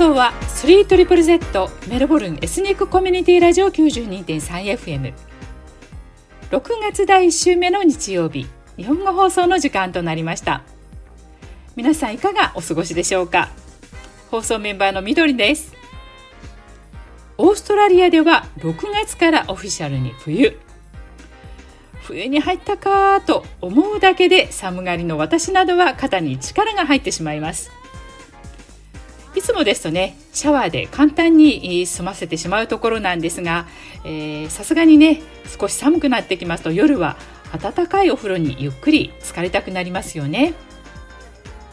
送は 3ZZZ メルボルンエスニックコミュニティラジオ 92.3FM 6月第1週目の日曜日日本語放送の時間となりました。皆さんいかがお過ごしでしょうか？放送メンバーのみどりです。オーストラリアでは6月からオフィシャルに冬。冬に入ったかと思うだけで寒がりの私などは肩に力が入ってしまいます。つもですとね。シャワーで簡単に済ませてしまうところなんですがさすがにね少し寒くなってきますと夜は温かいお風呂にゆっくり浸かりたくなりますよね。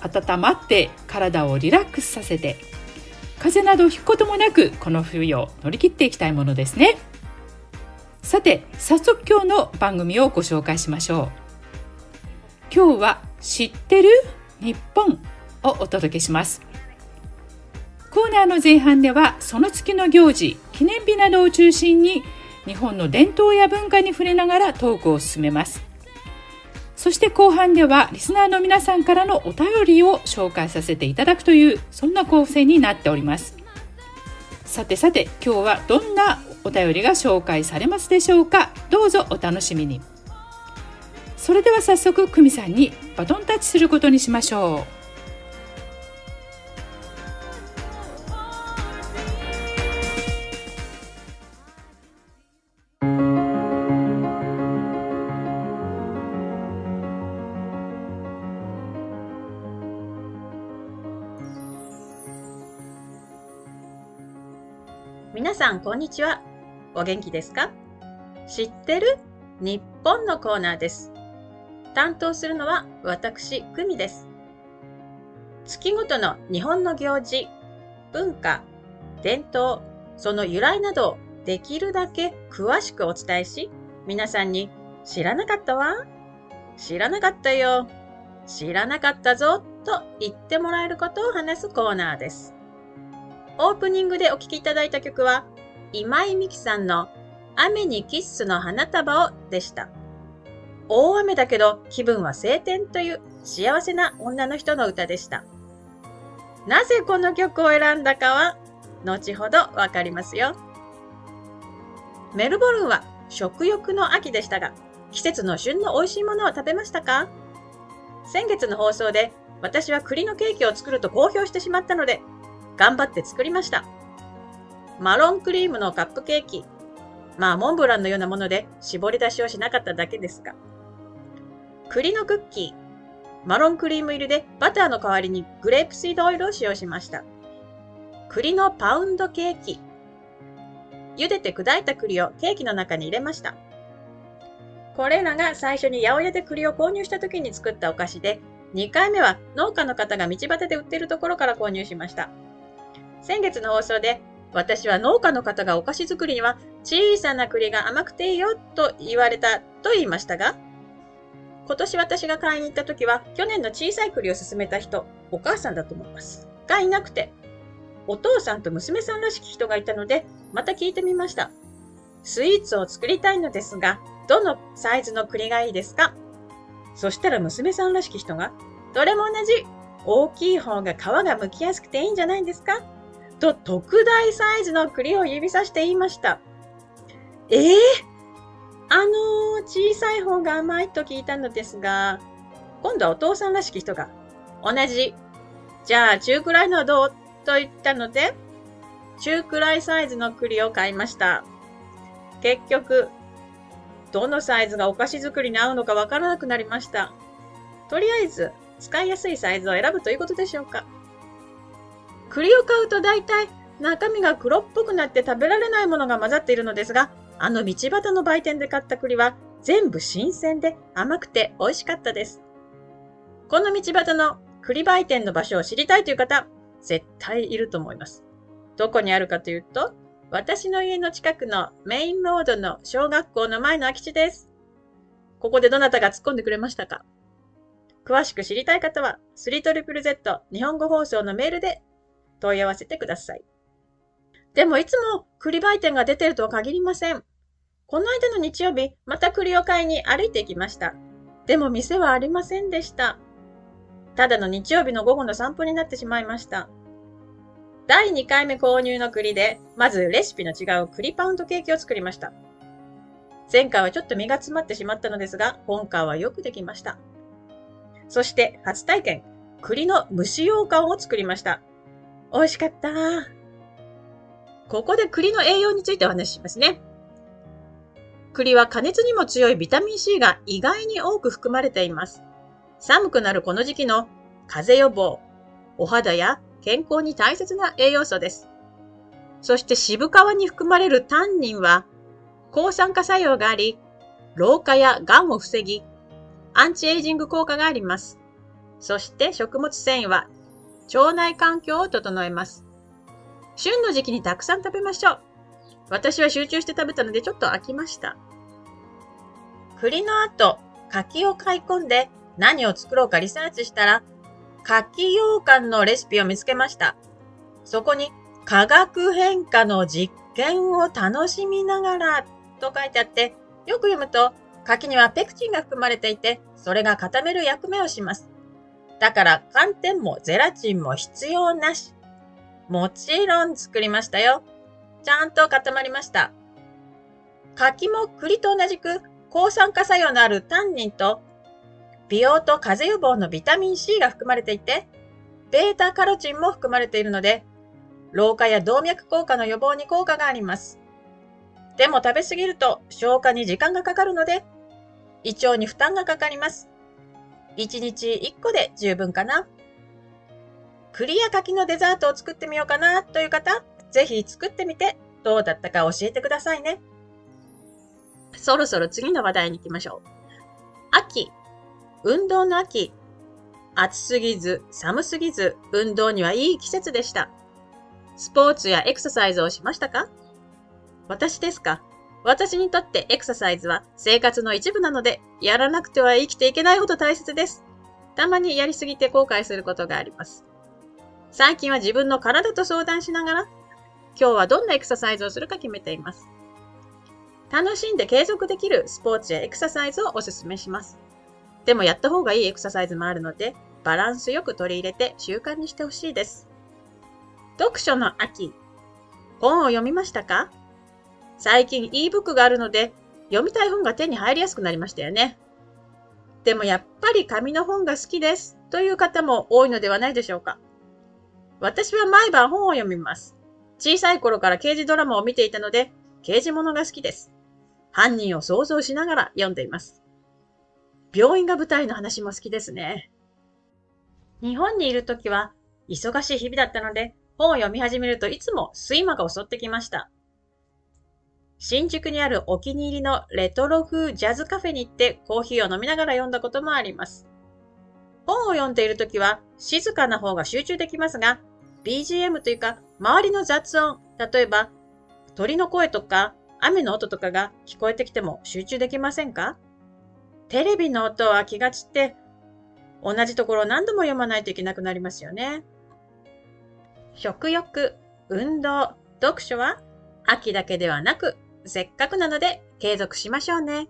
温まって体をリラックスさせて風邪などひくこともなくこの冬を乗り切っていきたいものですね。さて早速今日の番組をご紹介しましょう。今日は知ってる日本をお届けします。コーナーの前半ではその月の行事記念日などを中心に日本の伝統や文化に触れながらトークを進めます。そして後半ではリスナーの皆さんからのお便りを紹介させていただくというそんな構成になっております。さてさて今日はどんなお便りが紹介されますでしょうか？どうぞお楽しみに。それでは早速久美さんにバトンタッチすることにしましょう。さん、こんにちは。お元気ですか？知ってる？日本のコーナーです。担当するのは私、久美です。月ごとの日本の行事、文化、伝統、その由来などをできるだけ詳しくお伝えし、皆さんに知らなかったわ知らなかったよ知らなかったぞと言ってもらえることを話すコーナーです。オープニングでお聴きいただいた曲は、今井美樹さんの雨にキッスの花束をでした。大雨だけど気分は晴天という幸せな女の人の歌でした。なぜこの曲を選んだかは、後ほどわかりますよ。メルボルンは食欲の秋でしたが、季節の旬の美味しいものを食べましたか？先月の放送で私は栗のケーキを作ると公表してしまったので、頑張って作りました。マロンクリームのカップケーキ。まあ、モンブランのようなもので絞り出しをしなかっただけですが。栗のクッキー。マロンクリーム入りでバターの代わりにグレープシードオイルを使用しました。栗のパウンドケーキ。茹でて砕いた栗をケーキの中に入れました。これらが最初に八百屋で栗を購入した時に作ったお菓子で、2回目は農家の方が道端で売っているところから購入しました。先月の放送で、私は農家の方がお菓子作りには小さな栗が甘くていいよと言われたと言いましたが、今年私が買いに行った時は去年の小さい栗を勧めた人、お母さんだと思います。がいなくて、お父さんと娘さんらしき人がいたので、また聞いてみました。スイーツを作りたいのですが、どのサイズの栗がいいですか？そしたら娘さんらしき人が、どれも同じ。大きい方が皮が剥きやすくていいんじゃないですか？と特大サイズの栗を指さして言いました。ええー、あのー、小さい方が甘いと聞いたのですが、今度はお父さんらしき人が、同じ。じゃあ、中くらいのはどう？と言ったので、中くらいサイズの栗を買いました。結局、どのサイズがお菓子作りに合うのかわからなくなりました。とりあえず、使いやすいサイズを選ぶということでしょうか。栗を買うと大体中身が黒っぽくなって食べられないものが混ざっているのですが、あの道端の売店で買った栗は全部新鮮で甘くて美味しかったです。この道端の栗売店の場所を知りたいという方、絶対いると思います。どこにあるかというと、私の家の近くのメインロードの小学校の前の空き地です。ここでどなたが突っ込んでくれましたか？詳しく知りたい方は、3ZZZ 日本語放送のメールで問い合わせてください。でもいつも栗売店が出てるとは限りません。この間の日曜日、また栗を買いに歩いてきました。でも店はありませんでした。ただの日曜日の午後の散歩になってしまいました。第2回目購入の栗で、まずレシピの違う栗パウンドケーキを作りました。前回はちょっと身が詰まってしまったのですが、今回はよくできました。そして初体験、栗の蒸し羊羹を作りました。美味しかった。ここで栗の栄養についてお話ししますね。栗は加熱にも強いビタミン C が意外に多く含まれています。寒くなるこの時期の風邪予防、お肌や健康に大切な栄養素です。そして渋皮に含まれるタンニンは抗酸化作用があり、老化や癌を防ぎ、アンチエイジング効果があります。そして食物繊維は腸内環境を整えます。旬の時期にたくさん食べましょう。私は集中して食べたのでちょっと飽きました。栗の後、柿を買い込んで何を作ろうかリサーチしたら、柿羊羹のレシピを見つけました。そこに化学変化の実験を楽しみながらと書いてあって、よく読むと、柿にはペクチンが含まれていて、それが固める役目をします。だから寒天もゼラチンも必要なし。もちろん作りましたよ。ちゃんと固まりました。柿も栗と同じく抗酸化作用のあるタンニンと美容と風邪予防のビタミン C が含まれていて、ベータカロチンも含まれているので、老化や動脈硬化の予防に効果があります。でも食べ過ぎると消化に時間がかかるので、胃腸に負担がかかります。1日1個で十分かな。栗や柿のデザートを作ってみようかなという方、ぜひ作ってみてどうだったか教えてくださいね。そろそろ次の話題に行きましょう。秋。運動の秋。暑すぎず、寒すぎず、運動にはいい季節でした。スポーツやエクササイズをしましたか？私ですか？私にとってエクササイズは生活の一部なので、やらなくては生きていけないほど大切です。たまにやりすぎて後悔することがあります。最近は自分の体と相談しながら、今日はどんなエクササイズをするか決めています。楽しんで継続できるスポーツやエクササイズをお勧めします。でもやった方がいいエクササイズもあるので、バランスよく取り入れて習慣にしてほしいです。読書の秋。本を読みましたか最近 ebook があるので、読みたい本が手に入りやすくなりましたよね。でもやっぱり紙の本が好きですという方も多いのではないでしょうか。私は毎晩本を読みます。小さい頃から刑事ドラマを見ていたので、刑事物が好きです。犯人を想像しながら読んでいます。病院が舞台の話も好きですね。日本にいるときは忙しい日々だったので、本を読み始めるといつも睡魔が襲ってきました。新宿にあるお気に入りのレトロ風ジャズカフェに行ってコーヒーを飲みながら読んだこともあります。本を読んでいるときは静かな方が集中できますが、BGM というか周りの雑音、例えば鳥の声とか雨の音とかが聞こえてきても集中できませんか？テレビの音は気が散って同じところを何度も読まないといけなくなりますよね。食欲、運動、読書は秋だけではなくせっかくなので継続しましょうね。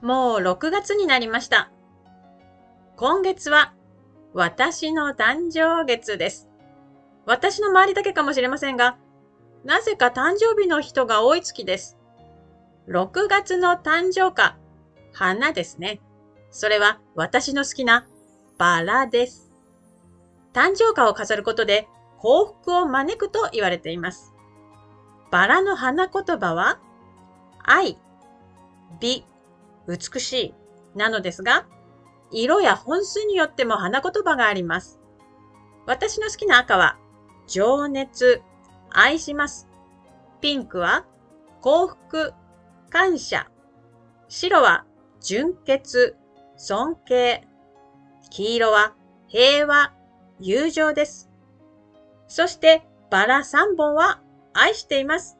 もう6月になりました。今月は私の誕生月です。私の周りだけかもしれませんが、なぜか誕生日の人が多い月です。6月の誕生花、花ですね。それは私の好きなバラです。誕生花を飾ることで幸福を招くと言われています。バラの花言葉は、愛、美、美しい、なのですが、色や本数によっても花言葉があります。私の好きな赤は、情熱、愛します。ピンクは、幸福、感謝。白は、純潔、尊敬。黄色は、平和、友情です。そして、バラ3本は愛しています。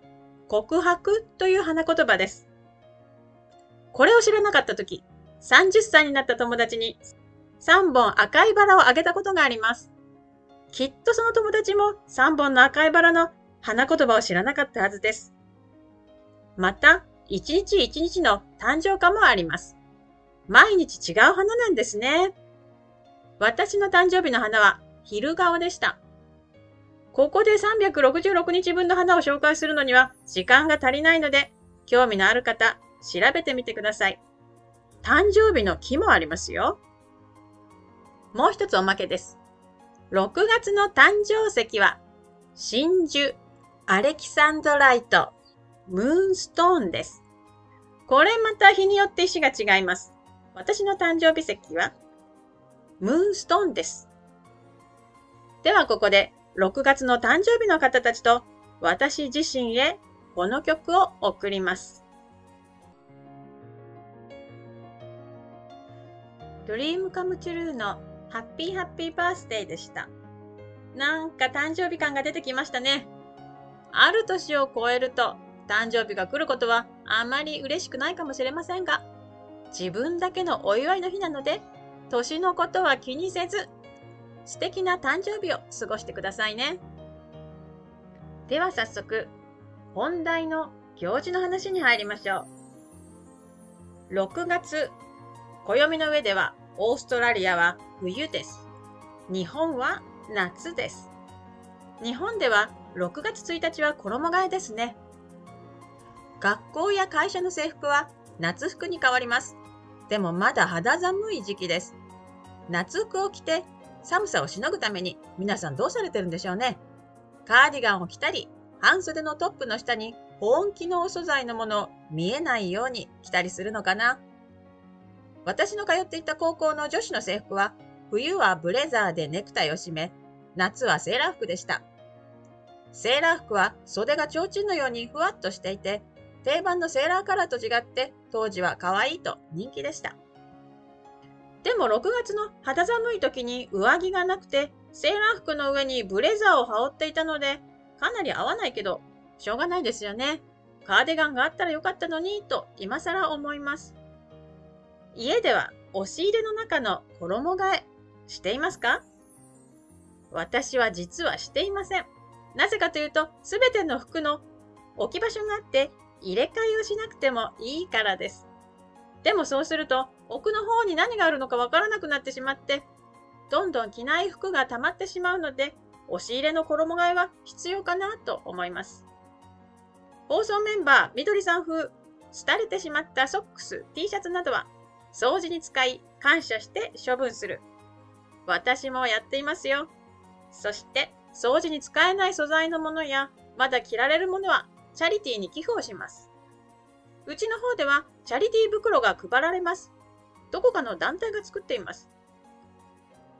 告白という花言葉です。これを知らなかったとき、30歳になった友達に3本赤いバラをあげたことがあります。きっとその友達も3本の赤いバラの花言葉を知らなかったはずです。また、一日一日の誕生花もあります。毎日違う花なんですね。私の誕生日の花は昼顔でした。ここで366日分の花を紹介するのには時間が足りないので、興味のある方、調べてみてください。誕生日の木もありますよ。もう一つおまけです。6月の誕生石は、真珠、アレキサンドライト、ムーンストーンです。これまた日によって石が違います。私の誕生日石は、ムーンストーンです。ではここで6月の誕生日の方たちと私自身へこの曲を送ります。Dream Come True のハッピーハッピーバースデーでした。なんか誕生日感が出てきましたね。ある年を超えると誕生日が来ることはあまり嬉しくないかもしれませんが、自分だけのお祝いの日なので、年のことは気にせず素敵な誕生日を過ごしてくださいね。では早速、本題の行事の話に入りましょう。6月、暦の上ではオーストラリアは冬です。日本は夏です。日本では6月1日は衣替えですね。学校や会社の制服は夏服に変わります。でもまだ肌寒い時期です。夏服を着て寒さをしのぐために皆さんどうされてるんでしょうね。カーディガンを着たり、半袖のトップの下に保温機能素材のものを見えないように着たりするのかな。私の通っていた高校の女子の制服は、冬はブレザーでネクタイを締め、夏はセーラー服でした。セーラー服は袖が提灯のようにふわっとしていて、定番のセーラーカラーと違って当時は可愛いと人気でした。でも6月の肌寒い時に上着がなくて、セーラー服の上にブレザーを羽織っていたので、かなり合わないけど、しょうがないですよね。カーディガンがあったらよかったのに、と今更思います。家では押し入れの中の衣替えしていますか？私は実はしていません。なぜかというと、すべての服の置き場所があって入れ替えをしなくてもいいからです。でもそうすると、奥の方に何があるのかわからなくなってしまって、どんどん着ない服が溜まってしまうので、押し入れの衣替えは必要かなと思います。放送メンバー、みどりさん風、廃れてしまったソックス、T シャツなどは、掃除に使い、感謝して処分する。私もやっていますよ。そして、掃除に使えない素材のものや、まだ着られるものは、チャリティーに寄付をします。うちの方ではチャリティー袋が配られます。どこかの団体が作っています。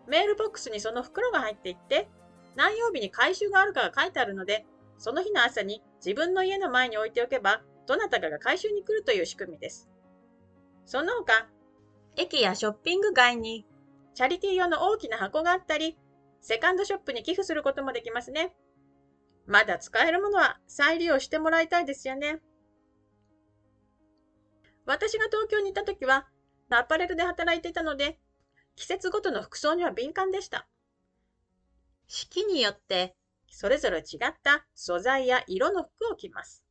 メールボックスにその袋が入っていって、何曜日に回収があるかが書いてあるので、その日の朝に自分の家の前に置いておけば、どなたかが回収に来るという仕組みです。その他、駅やショッピング街にチャリティー用の大きな箱があったり、セカンドショップに寄付することもできますね。まだ使えるものは再利用してもらいたいですよね。私が東京にいた時は、アパレルで働いていたので、季節ごとの服装には敏感でした。四季によってそれぞれ違った素材や色の服を着ます。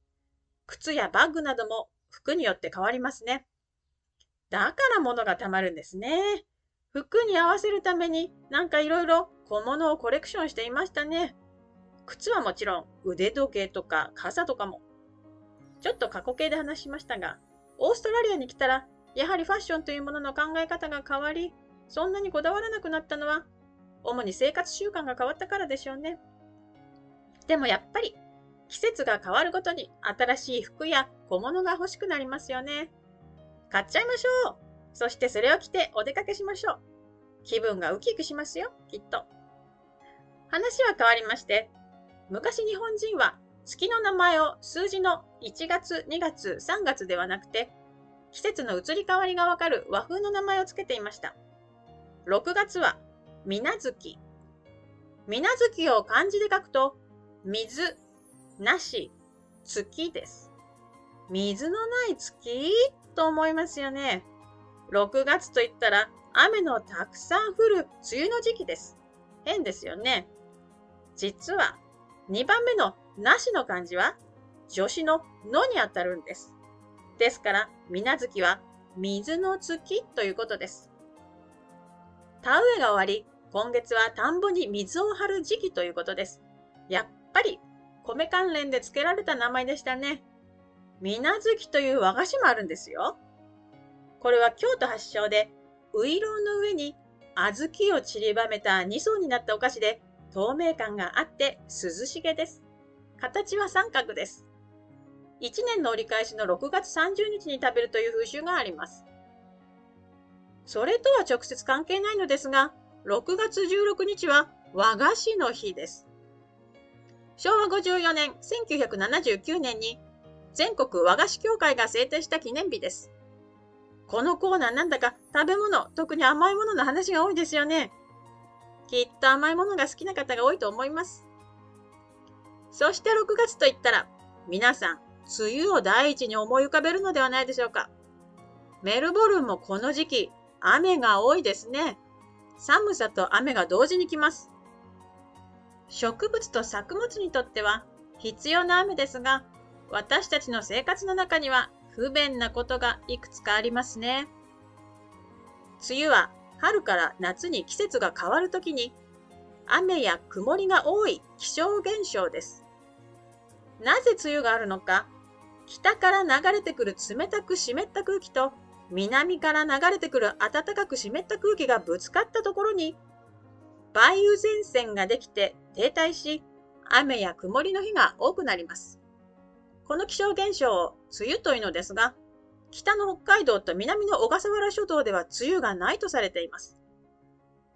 靴やバッグなども服によって変わりますね。だから物がたまるんですね。服に合わせるためになんかいろいろ小物をコレクションしていましたね。靴はもちろん腕時計とか傘とかも。ちょっと過去形で話しましたが、オーストラリアに来たら、やはりファッションというものの考え方が変わり、そんなにこだわらなくなったのは、主に生活習慣が変わったからでしょうね。でもやっぱり、季節が変わるごとに新しい服や小物が欲しくなりますよね。買っちゃいましょうそしてそれを着てお出かけしましょう気分がウキウキしますよ、きっと。話は変わりまして、昔日本人は月の名前を数字の1月、2月、3月ではなくて、季節の移り変わりがわかる和風の名前を付けていました。6月は、みな月。みな月を漢字で書くと、水、なし、月です。水のない月と思いますよね。6月と言ったら雨のたくさん降る梅雨の時期です。変ですよね。実は2番目のなしの漢字は助詞ののにあたるんです。ですから、みなずきは水の月ということです。田植えが終わり、今月は田んぼに水を張る時期ということです。やっぱり米関連で付けられた名前でしたね。みなずきという和菓子もあるんですよ。これは京都発祥で、ういろうの上に小豆を散りばめた2層になったお菓子で、透明感があって涼しげです。形は三角です。1年の折り返しの6月30日に食べるという風習があります。それとは直接関係ないのですが、6月16日は和菓子の日です。昭和54年、1979年に全国和菓子協会が制定した記念日です。このコーナーなんだか食べ物、特に甘いものの話が多いですよね。きっと甘いものが好きな方が多いと思います。そして6月といったら、皆さん、梅雨を第一に思い浮かべるのではないでしょうか。メルボルンもこの時期、雨が多いですね。寒さと雨が同時に来ます。植物と作物にとっては必要な雨ですが、私たちの生活の中には不便なことがいくつかありますね。梅雨は春から夏に季節が変わるときに雨や曇りが多い気象現象です。なぜ梅雨があるのか、北から流れてくる冷たく湿った空気と南から流れてくる暖かく湿った空気がぶつかったところに梅雨前線ができて停滞し、雨や曇りの日が多くなります。この気象現象を梅雨というのですが、北の北海道と南の小笠原諸島では梅雨がないとされています。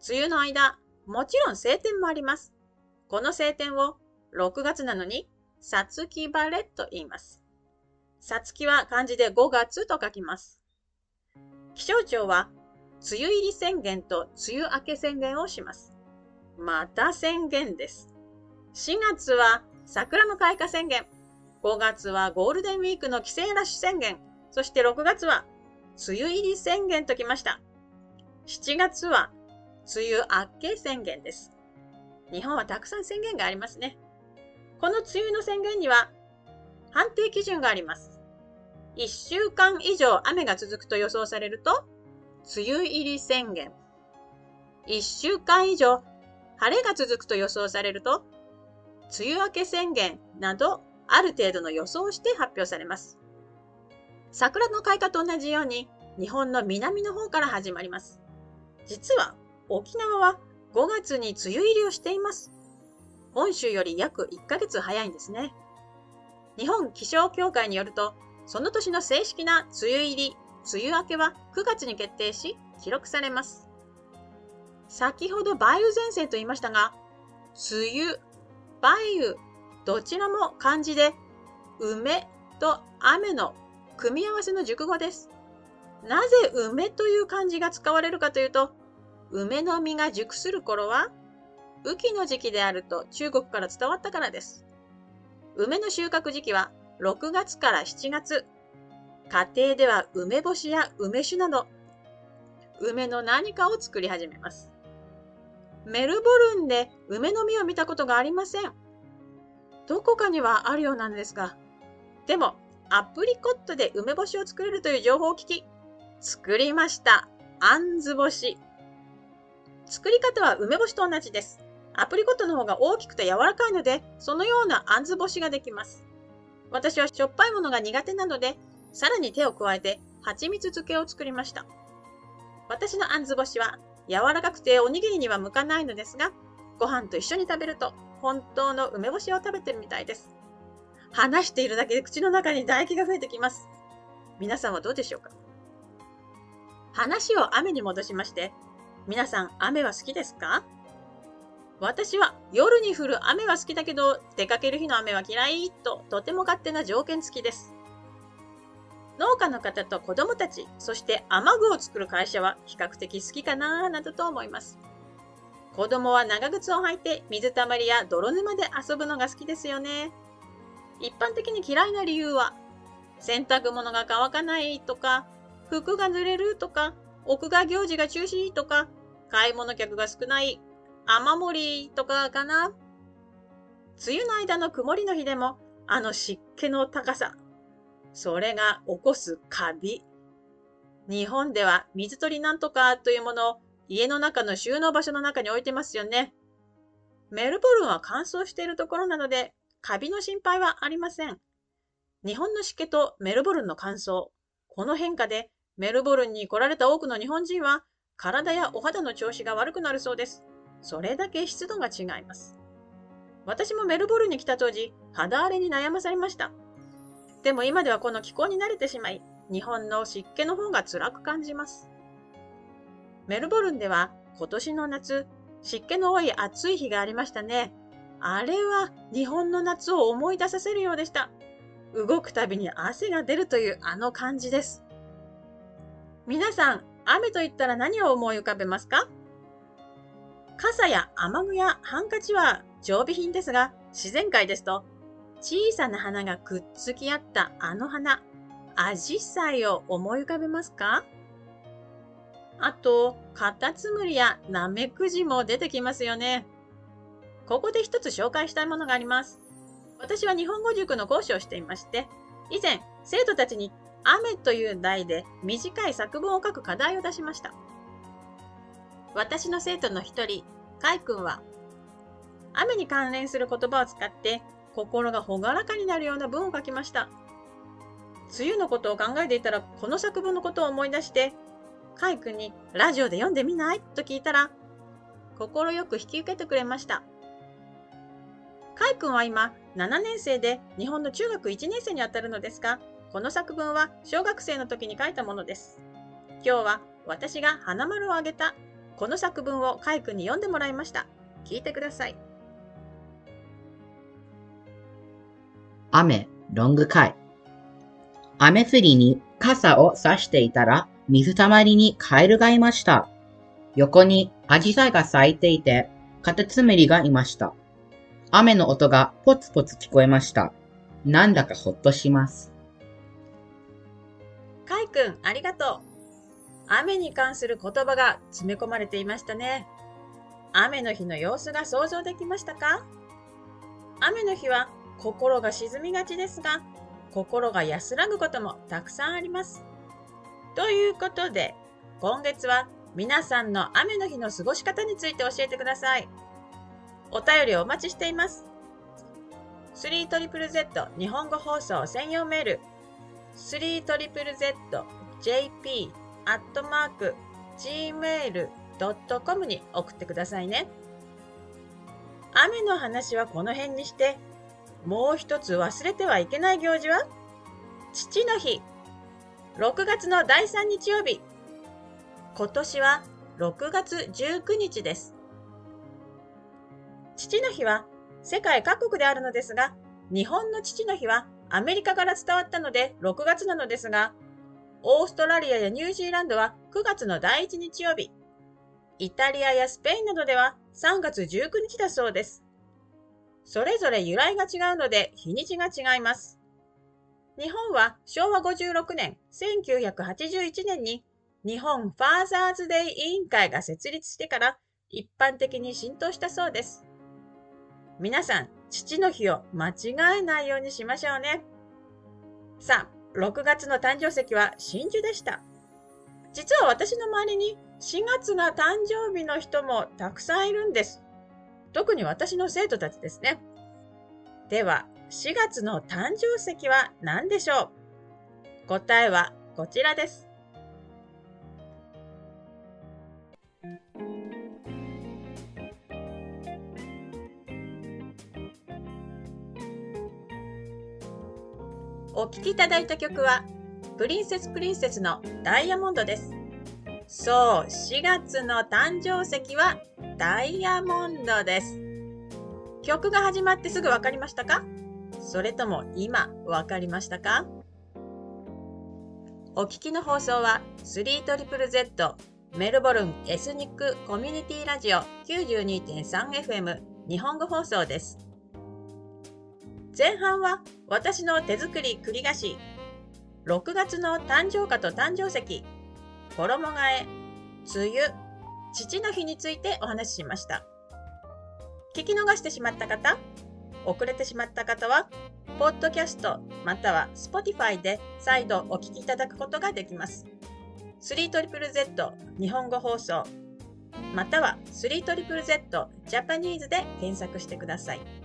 梅雨の間、もちろん晴天もあります。この晴天を6月なのに、さつき晴れと言います。さつきは漢字で5月と書きます。気象庁は、梅雨入り宣言と梅雨明け宣言をします。また宣言です。4月は桜の開花宣言。5月はゴールデンウィークの帰省ラッシュ宣言。そして6月は梅雨入り宣言ときました。7月は梅雨明け宣言です。日本はたくさん宣言がありますね。この梅雨の宣言には判定基準があります。1週間以上雨が続くと予想されると、梅雨入り宣言。1週間以上晴れが続くと予想されると、梅雨明け宣言など、ある程度の予想をして発表されます。桜の開花と同じように、日本の南の方から始まります。実は、沖縄は5月に梅雨入りをしています。本州より約1ヶ月早いんですね。日本気象協会によると、その年の正式な梅雨入り、梅雨明けは9月に決定し、記録されます。先ほど梅雨前線と言いましたが、梅雨、梅雨、どちらも漢字で、梅と雨の組み合わせの熟語です。なぜ梅という漢字が使われるかというと、梅の実が熟する頃は、雨季の時期であると中国から伝わったからです。梅の収穫時期は6月から7月。家庭では梅干しや梅酒など、梅の何かを作り始めます。メルボルンで梅の実を見たことがありません。どこかにはあるようなんですが。でも、アプリコットで梅干しを作れるという情報を聞き、作りました。あんず干し。作り方は梅干しと同じです。アプリコットの方が大きくて柔らかいので、そのようなあんず干しができます。私はしょっぱいものが苦手なので、さらに手を加えて蜂蜜漬けを作りました。私のあんず干しは柔らかくておにぎりには向かないのですが、ご飯と一緒に食べると本当の梅干しを食べてるみたいです。話しているだけで口の中に唾液が増えてきます。皆さんはどうでしょうか？話を雨に戻しまして、皆さん雨は好きですか？私は夜に降る雨は好きだけど、出かける日の雨は嫌いととても勝手な条件付きです。農家の方と子供たち、そして雨具を作る会社は比較的好きかななどと思います。子供は長靴を履いて水たまりや泥沼で遊ぶのが好きですよね。一般的に嫌いな理由は、洗濯物が乾かないとか、服が濡れるとか、屋外行事が中止とか、買い物客が少ない、雨漏りとかかな？梅雨の間の曇りの日でも、あの湿気の高さ、それが起こすカビ。日本では水取りなんとかというものを家の中の収納場所の中に置いてますよね。メルボルンは乾燥しているところなので、カビの心配はありません。日本の湿気とメルボルンの乾燥、この変化でメルボルンに来られた多くの日本人は体やお肌の調子が悪くなるそうです。それだけ湿度が違います。私もメルボルンに来た当時、肌荒れに悩まされました。でも今ではこの気候に慣れてしまい、日本の湿気の方が辛く感じます。メルボルンでは今年の夏、湿気の多い暑い日がありましたね。あれは日本の夏を思い出させるようでした。動くたびに汗が出るというあの感じです。皆さん、雨と言ったら何を思い浮かべますか？傘や雨具やハンカチは常備品ですが、自然界ですと、小さな花がくっつき合ったあの花、アジサイを思い浮かべますか？あと、カタツムリやナメクジも出てきますよね。ここで一つ紹介したいものがあります。私は日本語塾の講師をしていまして、以前、生徒たちに雨という題で短い作文を書く課題を出しました。私の生徒の一人、カイ君は、雨に関連する言葉を使って心が朗らかになるような文を書きました。梅雨のことを考えていたら、この作文のことを思い出して、カイ君にラジオで読んでみない？と聞いたら、心よく引き受けてくれました。カイ君は今、7年生で日本の中学1年生にあたるのですが、この作文は小学生の時に書いたものです。今日は私が花丸をあげたこの作文をカイ君に読んでもらいました。聞いてください。雨、ロングカイ。雨降りに傘を差していたら水たまりにカエルがいました。横にアジサイが咲いていて、カタツムリがいました。雨の音がポツポツ聞こえました。なんだかほっとします。カイ君、ありがとう。雨に関する言葉が詰め込まれていましたね。雨の日の様子が想像できましたか？雨の日は心が沈みがちですが、心が安らぐこともたくさんあります。ということで、今月は皆さんの雨の日の過ごし方について教えてください。お便りお待ちしています。3ZZZ 日本語放送専用メール 3ZZZJP アットマーク gmail.com に送ってくださいね。雨の話はこの辺にして、もう一つ忘れてはいけない行事は父の日。6月の第3日曜日。今年は6月19日です。父の日は世界各国であるのですが、日本の父の日はアメリカから伝わったので6月なのですが、オーストラリアやニュージーランドは9月の第1日曜日、イタリアやスペインなどでは3月19日だそうです。それぞれ由来が違うので日にちが違います。日本は昭和56年1981年に日本ファーザーズデイ委員会が設立してから一般的に浸透したそうです。皆さん、父の日を間違えないようにしましょうね。さあ、6月の誕生石は真珠でした。実は私の周りに4月が誕生日の人もたくさんいるんです。特に私の生徒たちですね。では、4月の誕生石は何でしょう？答えはこちらです。お聴きいただいた曲は、プリンセスプリンセスのダイヤモンドです。そう、4月の誕生石はダイヤモンドです。曲が始まってすぐ分かりましたか？それとも今分かりましたか？お聞きの放送は 3ZZZ メルボルンエスニックコミュニティラジオ 92.3FM 日本語放送です。前半は私の手作り栗菓子、6月の誕生花と誕生石、衣替え、梅雨、父の日についてお話ししました。聞き逃してしまった方、遅れてしまった方は、ポッドキャストまたは Spotify で再度お聞きいただくことができます。3ZZZ 日本語放送または 3ZZZ ジャパニーズで検索してください。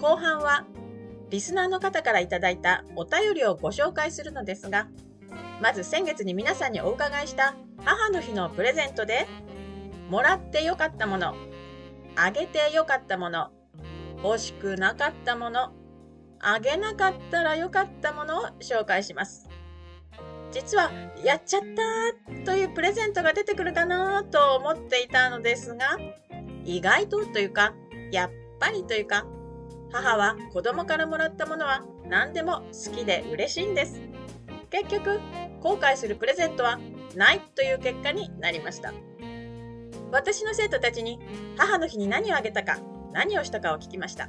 後半はリスナーの方からいただいたお便りをご紹介するのですが、まず先月に皆さんにお伺いした母の日のプレゼントで、もらってよかったもの、あげてよかったもの、欲しくなかったもの、あげなかったらよかったものを紹介します。実は、やっちゃったというプレゼントが出てくるかなと思っていたのですが、意外とというか、やっぱりというか、母は子供からもらったものは何でも好きで嬉しいんです。結局、後悔するプレゼントはないという結果になりました。私の生徒たちに母の日に何をあげたか、何をしたかを聞きました。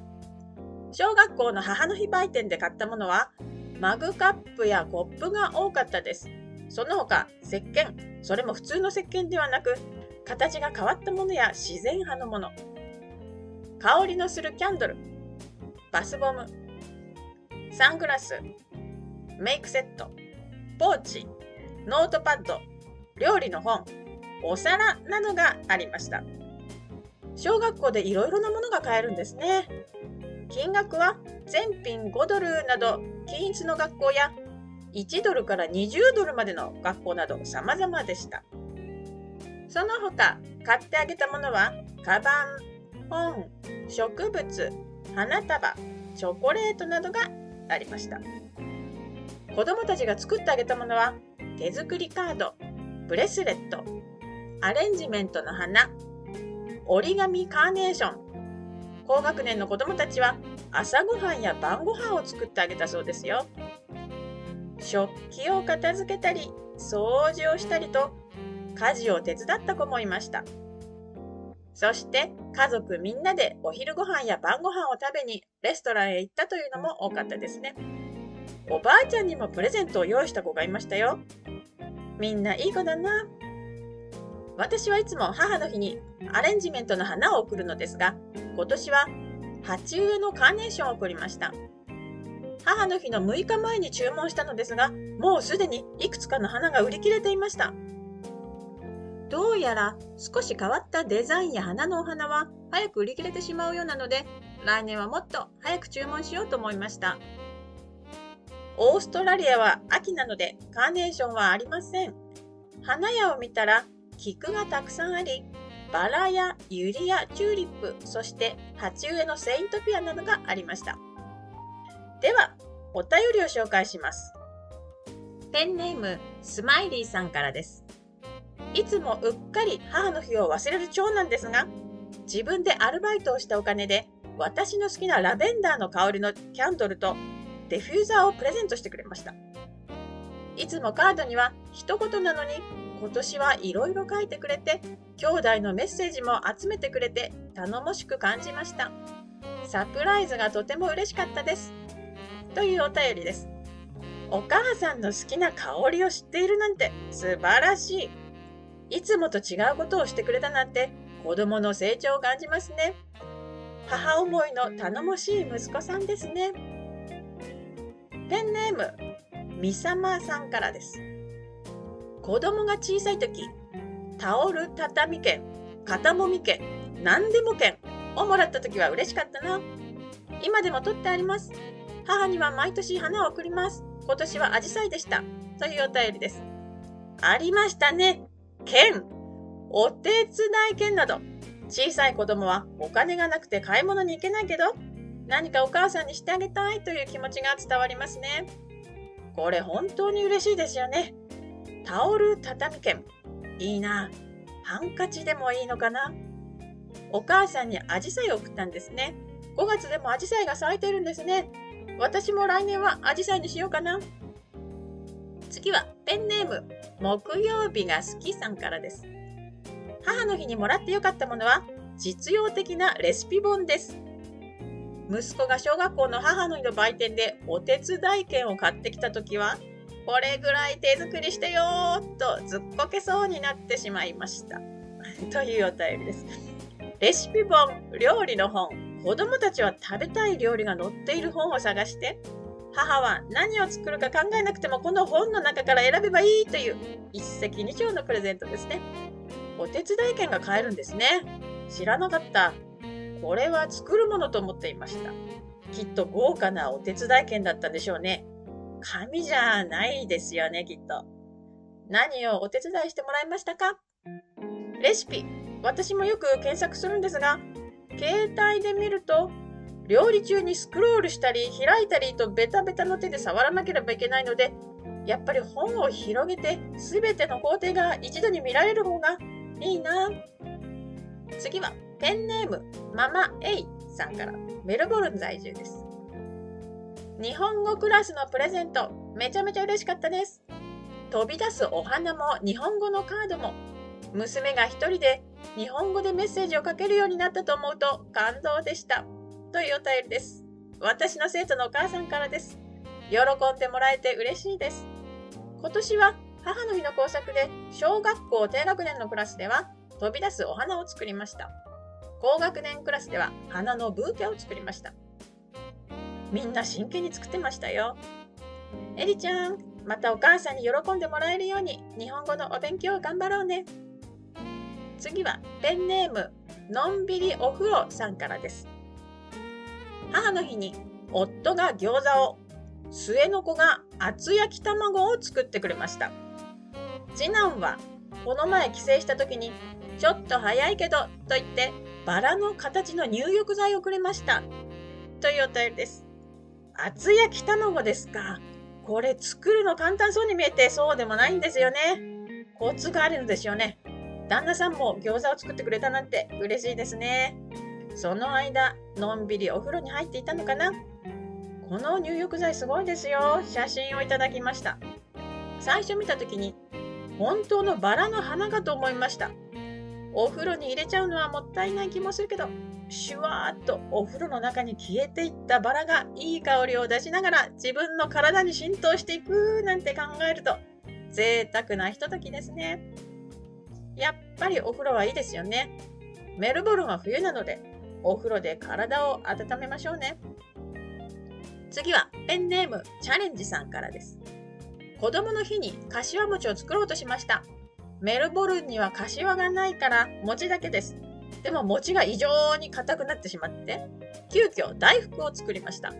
小学校の母の日売店で買ったものは、マグカップやコップが多かったです。その他、石鹸、それも普通の石鹸ではなく、形が変わったものや自然派のもの、香りのするキャンドル、バスボム、サングラス、メイクセット、ポーチ、ノートパッド、料理の本、お皿などがありました。小学校でいろいろなものが買えるんですね。金額は全品5ドルなど。均一の学校や1ドルから20ドルまでの学校など。様々でした。その他買ってあげたものはカバン、本、植物、花束、チョコレートなどがありました。子供たちが作ってあげたものは手作りカード、ブレスレット、アレンジメントの花、折り紙カーネーション。高学年の子供たちは朝ごはんや晩ご飯を作ってあげたそうですよ。食器を片付けたり、掃除をしたりと家事を手伝った子もいました。そして家族みんなでお昼ご飯や晩ご飯を食べにレストランへ行ったというのも多かったですね。おばあちゃんにもプレゼントを用意した子がいましたよ。みんないい子だな。私はいつも母の日にアレンジメントの花を贈るのですが、今年は鉢植えのカーネーションを贈りました。母の日の6日前に注文したのですが、もうすでにいくつかの花が売り切れていました。どうやら少し変わったデザインや花のお花は早く売り切れてしまうようなので来年はもっと早く注文しようと思いました。オーストラリアは秋なのでカーネーションはありません。花屋を見たら菊がたくさんありバラやユリやチューリップそして鉢植えのセイントピアなどがありました。ではお便りを紹介します。ペンネームスマイリーさんからです。いつもうっかり母の日を忘れる長男ですが、自分でアルバイトをしたお金で、私の好きなラベンダーの香りのキャンドルとデフューザーをプレゼントしてくれました。いつもカードには一言なのに、今年はいろいろ書いてくれて、兄弟のメッセージも集めてくれて頼もしく感じました。サプライズがとても嬉しかったです。というお便りです。お母さんの好きな香りを知っているなんて素晴らしい。いつもと違うことをしてくれたなんて子供の成長を感じますね。母思いの頼もしい息子さんですね。ペンネーム、みさまさんからです。子供が小さい時、タオル畳券、肩もみ券、何でも券をもらった時は嬉しかったな。今でも取ってあります。母には毎年花を贈ります。今年はアジサイでした。というお便りです。ありましたね。券、お手伝い券など、小さい子供はお金がなくて買い物に行けないけど、何かお母さんにしてあげたいという気持ちが伝わりますね。これ本当に嬉しいですよね。タオル畳券。いいな。ハンカチでもいいのかな。お母さんにアジサイを送ったんですね。5月でもアジサイが咲いてるんですね。私も来年はアジサイにしようかな。次はペンネーム木曜日が好きさんからです。母の日にもらってよかったものは実用的なレシピ本です。息子が小学校の母の日の売店でお手伝い券を買ってきた時はこれぐらい手作りしてよーとずっこけそうになってしまいました。というお便りです。レシピ本、料理の本、子供たちは食べたい料理が載っている本を探して母は何を作るか考えなくてもこの本の中から選べばいいという一石二鳥のプレゼントですね。お手伝い券が買えるんですね。知らなかった。これは作るものと思っていました。きっと豪華なお手伝い券だったでしょうね。紙じゃないですよね、きっと。何をお手伝いしてもらいましたか？レシピ。私もよく検索するんですが、携帯で見ると、料理中にスクロールしたり開いたりとベタベタの手で触らなければいけないので、やっぱり本を広げて全ての工程が一度に見られる方がいいな。次はペンネームママエイさんからメルボルン在住です。日本語クラスのプレゼントめちゃめちゃ嬉しかったです。飛び出すお花も日本語のカードも娘が一人で日本語でメッセージを書けるようになったと思うと感動でした。というお便りです。私の生徒のお母さんからです。喜んでもらえて嬉しいです。今年は母の日の工作で小学校低学年のクラスでは飛び出すお花を作りました。高学年クラスでは花のブーケを作りました。みんな真剣に作ってましたよ。エリちゃん、またお母さんに喜んでもらえるように日本語のお勉強を頑張ろうね。次はペンネームのんびりお風呂さんからです。母の日に夫が餃子を、末の子が厚焼き卵を作ってくれました。次男はこの前帰省した時にちょっと早いけどと言ってバラの形の入浴剤をくれました。というお便りです。厚焼き卵ですか。これ作るの簡単そうに見えてそうでもないんですよね。コツがあるんですよね。旦那さんも餃子を作ってくれたなんて嬉しいですね。その間、のんびりお風呂に入っていたのかな？この入浴剤すごいですよ。写真をいただきました。最初見た時に本当のバラの花かと思いました。お風呂に入れちゃうのはもったいない気もするけど、シュワーっとお風呂の中に消えていったバラがいい香りを出しながら自分の体に浸透していくなんて考えると贅沢なひとときですね。やっぱりお風呂はいいですよね。メルボルンは冬なのでお風呂で体を温めましょうね。次はペンネームチャレンジさんからです。子供の日に柏餅を作ろうとしました。メルボルンには柏がないから餅だけです。でも餅が異常に硬くなってしまって、急遽大福を作りました。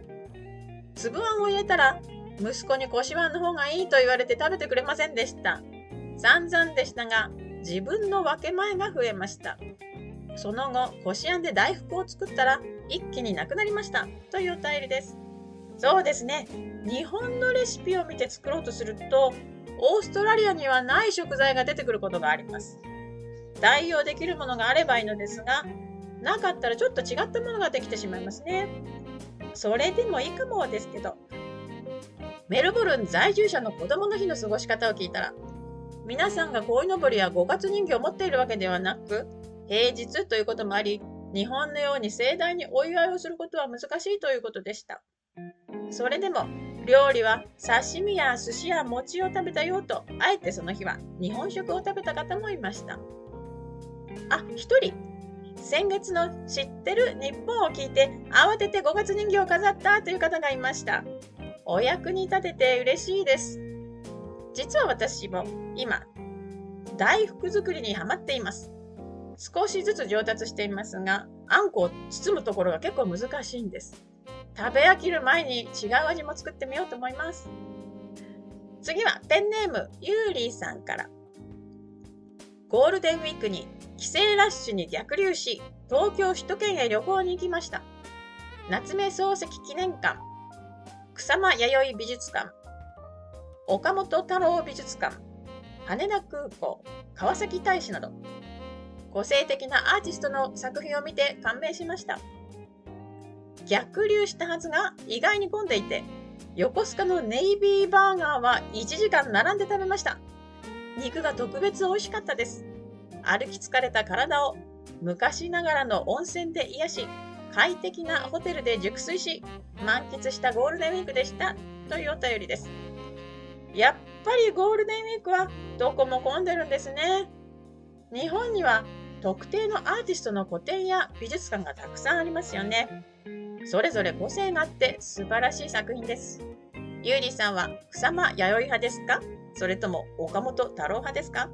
粒あんを入れたら、息子にこしあんの方がいいと言われて食べてくれませんでした。散々でしたが、自分の分け前が増えました。その後、こしあんで大福を作ったら、一気になくなりました。というお便りです。そうですね。日本のレシピを見て作ろうとすると、オーストラリアにはない食材が出てくることがあります。代用できるものがあればいいのですが、なかったらちょっと違ったものができてしまいますね。それでもいいかもですけど、メルボルン在住者の子供の日の過ごし方を聞いたら、皆さんが鯉のぼりや五月人形を持っているわけではなく、平日ということもあり、日本のように盛大にお祝いをすることは難しいということでした。それでも、料理は刺身や寿司や餅を食べたよと、あえてその日は日本食を食べた方もいました。あ、一人、先月の知ってる日本を聞いて慌てて5月人形を飾ったという方がいました。お役に立てて嬉しいです。実は私も今、大福作りにハマっています。少しずつ上達していますが、あんこを包むところが結構難しいんです。食べ飽きる前に違う味も作ってみようと思います。次はペンネームゆうりーさんから。ゴールデンウィークに帰省ラッシュに逆流し、東京首都圏へ旅行に行きました。夏目漱石記念館、草間弥生美術館、岡本太郎美術館、羽田空港、川崎大使など、個性的なアーティストの作品を見て感銘しました。逆流したはずが意外に混んでいて、横須賀のネイビーバーガーは1時間並んで食べました。肉が特別美味しかったです。歩き疲れた体を昔ながらの温泉で癒し、快適なホテルで熟睡し、満喫したゴールデンウィークでしたというお便りです。やっぱりゴールデンウィークはどこも混んでるんですね。日本には特定のアーティストの個展や美術館がたくさんありますよね。それぞれ個性があって素晴らしい作品です。ゆうりさんは草間弥生派ですか？それとも岡本太郎派ですか？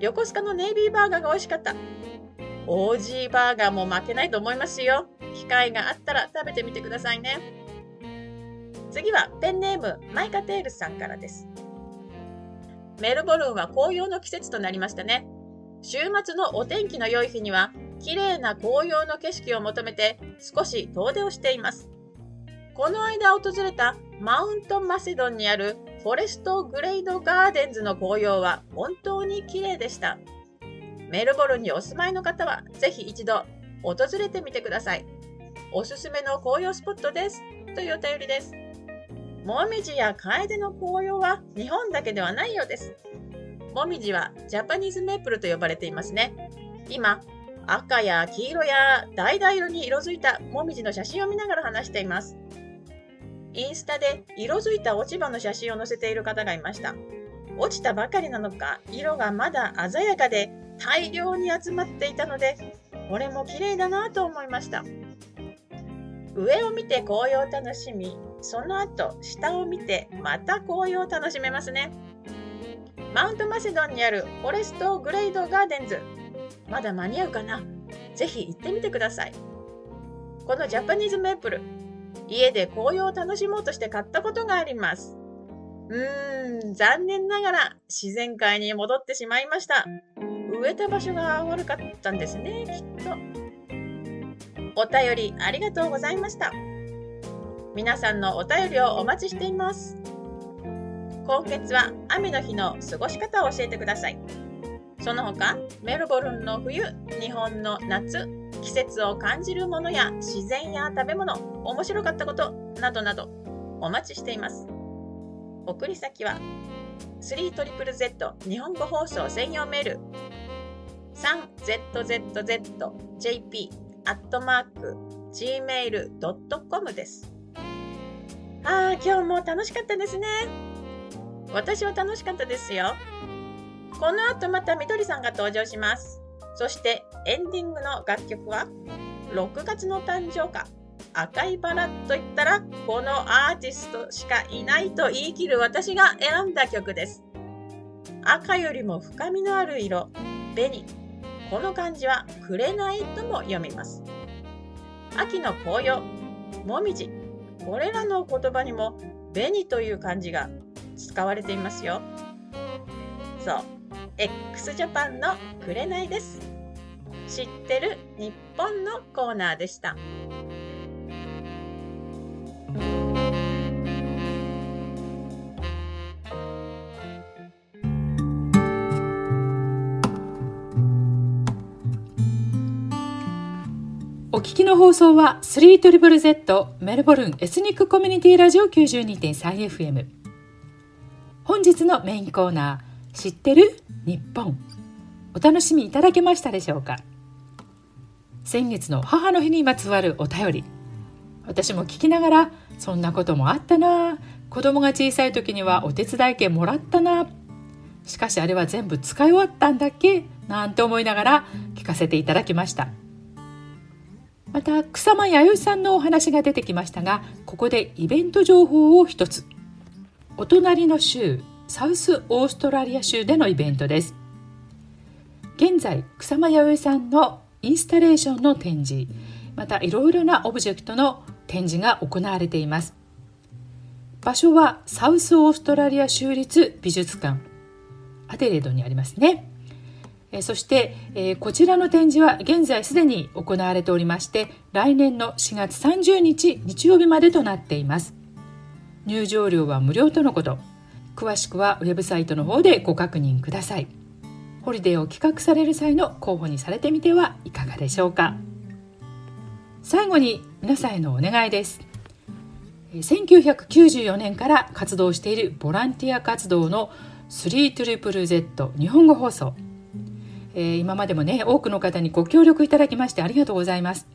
横須賀のネイビーバーガーが美味しかった。オージーバーガーも負けないと思いますよ。機会があったら食べてみてくださいね。次はペンネームマイカテールさんからです。メルボルンは紅葉の季節となりましたね。週末のお天気の良い日には、綺麗な紅葉の景色を求めて少し遠出をしています。この間訪れたマウントマセドンにあるフォレストグレイドガーデンズの紅葉は本当に綺麗でした。メルボルンにお住まいの方はぜひ一度訪れてみてください。おすすめの紅葉スポットです。というお便りです。もみじやカエデの紅葉は日本だけではないようです。もみじはジャパニーズメープルと呼ばれていますね。今、赤や黄色や橙色に色づいたもみじの写真を見ながら話しています。インスタで色づいた落ち葉の写真を載せている方がいました。落ちたばかりなのか、色がまだ鮮やかで大量に集まっていたので、これも綺麗だなと思いました。上を見て紅葉を楽しみ、その後下を見てまた紅葉を楽しめますね。マウントマセドンにあるフォレストグレイドガーデンズ。まだ間に合うかな？ぜひ行ってみてください。このジャパニーズメープル、家で紅葉を楽しもうとして買ったことがあります。うーん、残念ながら自然界に戻ってしまいました。植えた場所が悪かったんですね、きっと。お便りありがとうございました。皆さんのお便りをお待ちしています。今月は雨の日の過ごし方を教えてください。その他、メルボルンの冬、日本の夏、季節を感じるものや自然や食べ物、面白かったことなどなどお待ちしています。送り先は 3ZZZ 日本語放送専用メール 3ZZZJP アットマーク gmail.com です。ああ、今日も楽しかったですね。私は楽しかったですよ。この後またみどりさんが登場します。そしてエンディングの楽曲は6月の誕生花赤いバラといったらこのアーティストしかいないと言い切る私が選んだ曲です。赤よりも深みのある色、紅。この漢字は紅とも読みます。秋の紅葉、もみじ。これらの言葉にも紅という漢字が使われていますよ。そう。x ジャパンの紅です。知ってる日本のコーナーでした。お聞きの放送は 3ZZZ メルボルンエスニックコミュニティラジオ 92.3FM 本日のメインコーナー知ってる日本。お楽しみいただけましたでしょうか？先月の母の日にまつわるお便り。私も聞きながらそんなこともあったな。子供が小さい時にはお手伝い券もらったな。しかしあれは全部使い終わったんだっけ？なんて思いながら聞かせていただきました。また草間彌生さんのお話が出てきましたがここでイベント情報を一つ。お隣の州サウスオーストラリア州でのイベントです。現在草間彌生さんのインスタレーションの展示またいろいろなオブジェクトの展示が行われています。場所はサウスオーストラリア州立美術館アデレードにありますね。えそして、えこちらの展示は現在すでに行われておりまして来年の4月30日日曜日までとなっています。入場料は無料とのこと。詳しくはウェブサイトの方でご確認ください。ホリデーを企画される際の候補にされてみてはいかがでしょうか。最後に皆さんへのお願いです。1994年から活動しているボランティア活動の 3ZZZ 日本語放送、え、今までもね多くの方にご協力いただきましてありがとうございます、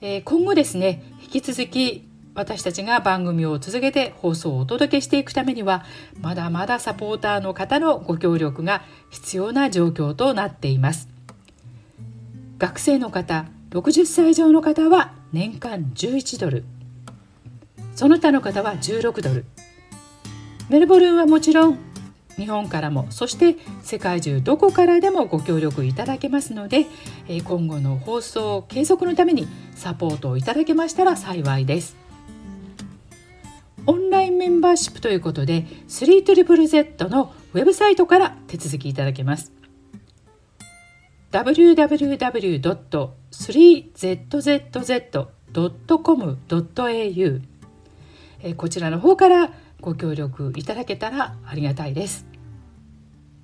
え、今後ですね引き続き私たちが番組を続けて放送をお届けしていくためにはまだまだサポーターの方のご協力が必要な状況となっています。学生の方60歳以上の方は年間11ドル。その他の方は16ドル。メルボルンはもちろん日本からもそして世界中どこからでもご協力いただけますので今後の放送継続のためにサポートをいただけましたら幸いです。オンラインメンバーシップということで 3ZZZ のウェブサイトから手続きいただけます。www.3zzz.com.au こちらの方からご協力いただけたらありがたいです。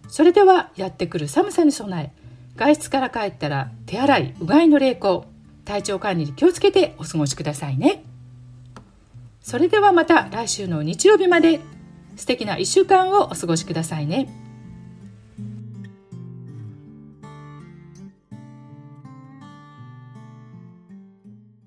それではやってくる寒さに備え外出から帰ったら手洗いうがいの励行体調管理に気をつけてお過ごしくださいね。それではまた来週の日曜日まで素敵な1週間をお過ごしくださいね。